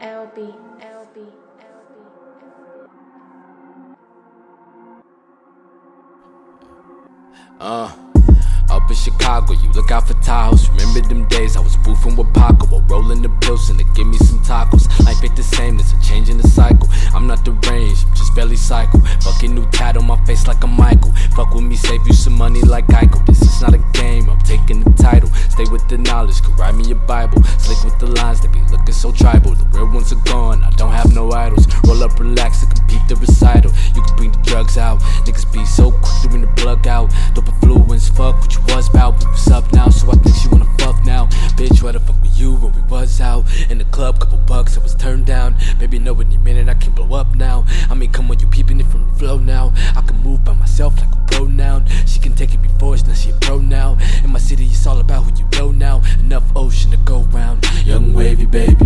LB, LB, LB. Uh, up in Chicago, you look out for Tahoes. Remember them days I was boofing with Paco while rolling the pills and they give me some tacos. Life ain't the same, it's a change in the cycle. I'm not barely cycle. Fucking new on my face like a Michael. Fuck with me, save you some money like Geico. This is not a game, I'm taking the title. Stay with the knowledge, could write me a Bible. Slick with the lines, they be looking so tribal. The real ones are gone, I don't have no idols. Roll up, relax, and compete the recital. You can bring the drugs out, niggas be so quick to bring the plug out. Dope influence, fuck what you was about. We was up now, In the club, couple bucks, I was turned down. Baby, know any minute I can blow up now. I mean, come on, you peeping it from the flow now. I can move by myself like a pronoun. She can take it before, it's now she a pro now. In my city, it's all about who you know now. Enough ocean to go round. Young wavy baby.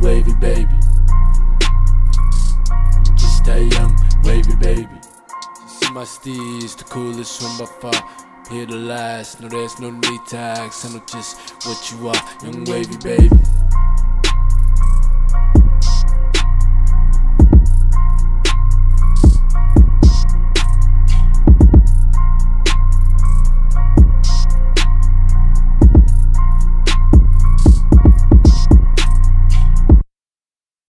Wavy, baby. Just stay young, wavy, baby. See my steez, the coolest one by far. Here to last, no, there's no need ask. I know just what you are, young wavy, baby.